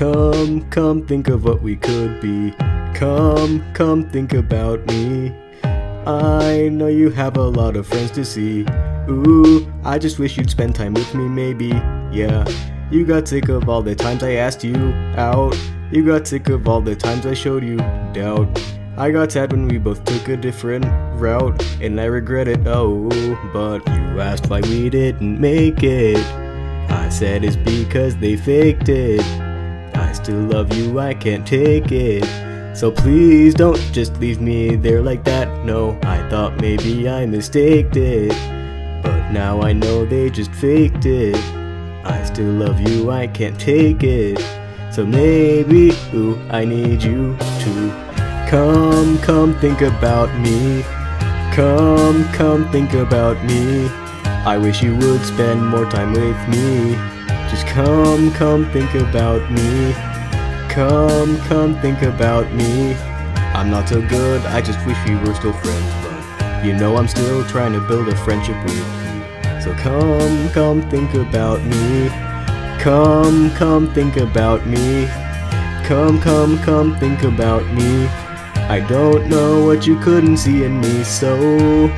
Come, come think of what we could be. Come, come think about me. I know you have a lot of friends to see. Ooh, I just wish you'd spend time with me, maybe. Yeah, you got sick of all the times I asked you out. You got sick of all the times I showed you doubt. I got sad when we both took a different route, and I regret it, oh, but you asked why we didn't make it. I said it's because they faked it. I love you, I can't take it. So please don't just leave me there like that. No, I thought maybe I mistaked it. But now I know they just faked it. I still love you, I can't take it. So maybe, ooh, I need you to come, come think about me. Come, come think about me. I wish you would spend more time with me. Just come, come think about me. Come, come think about me. I'm not so good, I just wish we were still friends, but you know I'm still trying to build a friendship with you. So come, come think about me. Come, come think about me. Come, come, come think about me. I don't know what you couldn't see in me, so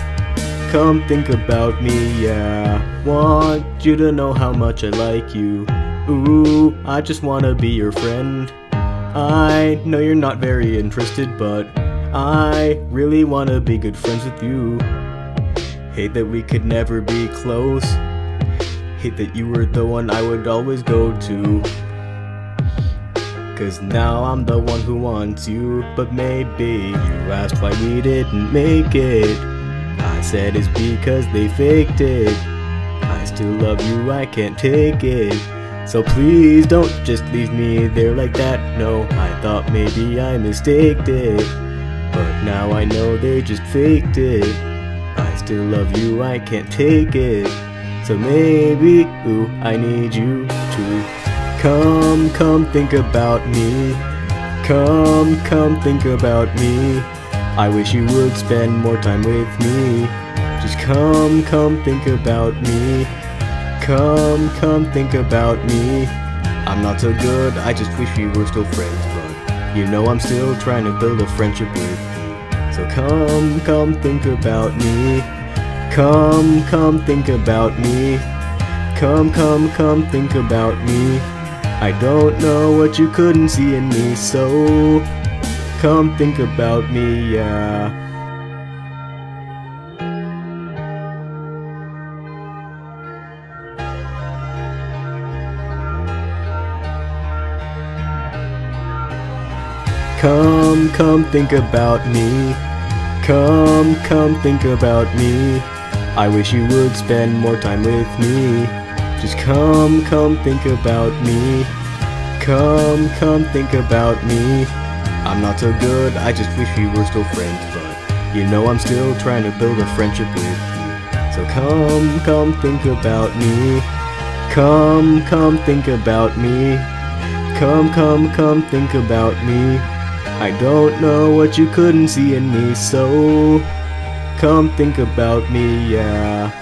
come think about me, yeah. Want you to know how much I like you. Ooh, I just wanna be your friend. I know you're not very interested, but I really wanna be good friends with you. Hate that we could never be close. Hate that you were the one I would always go to. Cause now I'm the one who wants you, but maybe you asked why we didn't make it. I said it's because they faked it. I still love you, I can't take it. So please don't just leave me there like that. No, I thought maybe I mistaked it. But now I know they just faked it. I still love you, I can't take it. So maybe, ooh, I need you to come, come think about me. Come, come think about me. I wish you would spend more time with me. Just come, come think about me. Come, come think about me. I'm not so good, I just wish we were still friends, but you know I'm still trying to build a friendship with you. So come, come think about me. Come, come think about me. Come, come, come think about me. I don't know what you couldn't see in me, so come think about me, yeah. Come, come think about me. Come, come think about me. I wish you would spend more time with me. Just come, come think about me. Come, come think about me. I'm not so good, I just wish we were still friends, but you know I'm still trying to build a friendship with you. So come, come think about me. Come, come think about me. Come, come, come think about me. I don't know what you couldn't see in me, so come think about me, yeah.